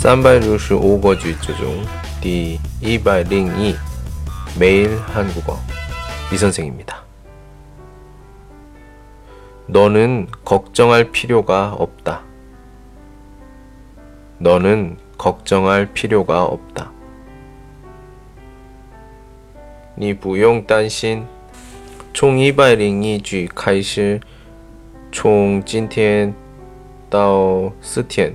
365个句子중第202 매일 한국어 이 선생입니다. 너는 걱정할 필요가 없다. 너는 걱정할 필요가 없다. 你不用担心。从一百零一句开始，从今天到四天。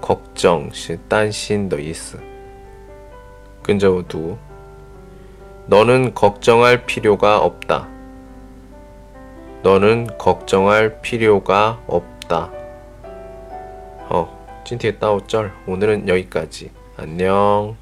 걱정 시 딴신 더 이스. 근저우 두. 너는 걱정할 필요가 없다. 너는 걱정할 필요가 없다. 어, 찐티의 따오절 오늘은 여기까지. 안녕.